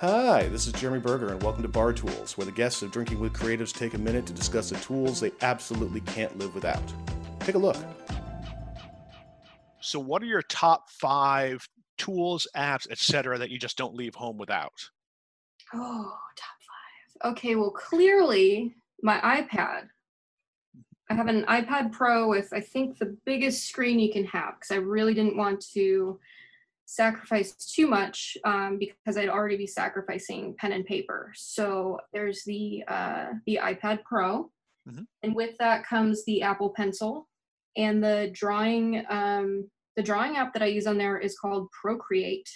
Hi, this is Jeremy Berger, and welcome to Bar Tools, where the guests of Drinking with Creatives take a minute to discuss the tools they absolutely can't live without. Take a look. So, what are your top five tools, apps, etc., that you just don't leave home without? Oh, top five. Okay, well, clearly my iPad. I have an iPad Pro with, I think, the biggest screen you can have because I really didn't want to sacrifice too much um, because I'd already be sacrificing pen and paper. So there's the uh, the iPad Pro, Mhm. and with that comes the Apple Pencil, and the drawing um, the drawing app that I use on there is called Procreate,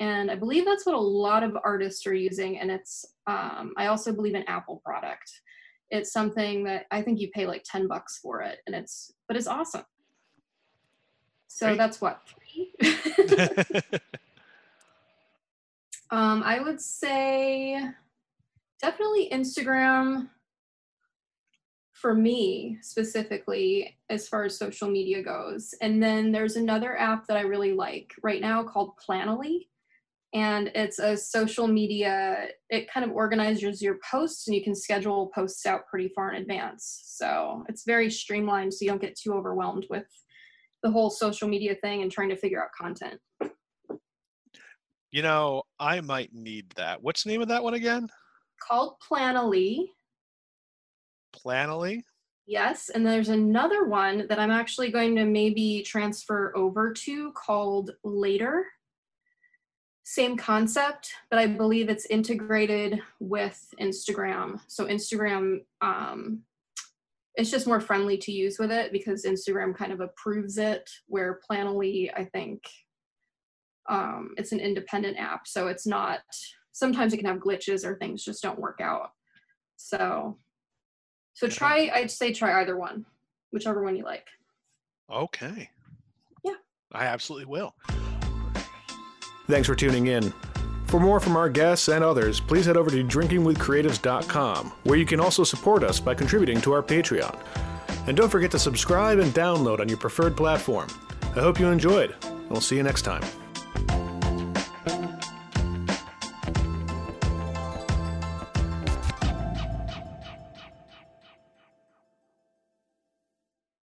and I believe that's what a lot of artists are using. And it's um, I also believe an Apple product. It's something that I think you pay like ten bucks for it, and it's but it's awesome. So Great. that's what. Um, I would say definitely Instagram for me specifically as far as social media goes. And then there's another app that I really like right now called Planoly. And it's a social media, it kind of organizes your posts and you can schedule posts out pretty far in advance. So it's very streamlined so you don't get too overwhelmed with the whole social media thing and trying to figure out content. you know, I might need that. What's the name of that one again? Called Planoly. Planoly? Yes, and there's another one that I'm actually going to maybe transfer over to called Later. Same concept, but I believe it's integrated with Instagram. So Instagram, um, it's just more friendly to use with it because Instagram kind of approves it. Where Planoly, I think, um, it's an independent app, so it's not. Sometimes it can have glitches or things just don't work out. So so try, I'd say try either one, whichever one you like. Okay. Yeah. I absolutely will. Thanks for tuning in. For more from our guests and others, please head over to drinkingwithcreatives.com, where you can also support us by contributing to our Patreon. And don't forget to subscribe and download on your preferred platform. I hope you enjoyed, we'll see you next time.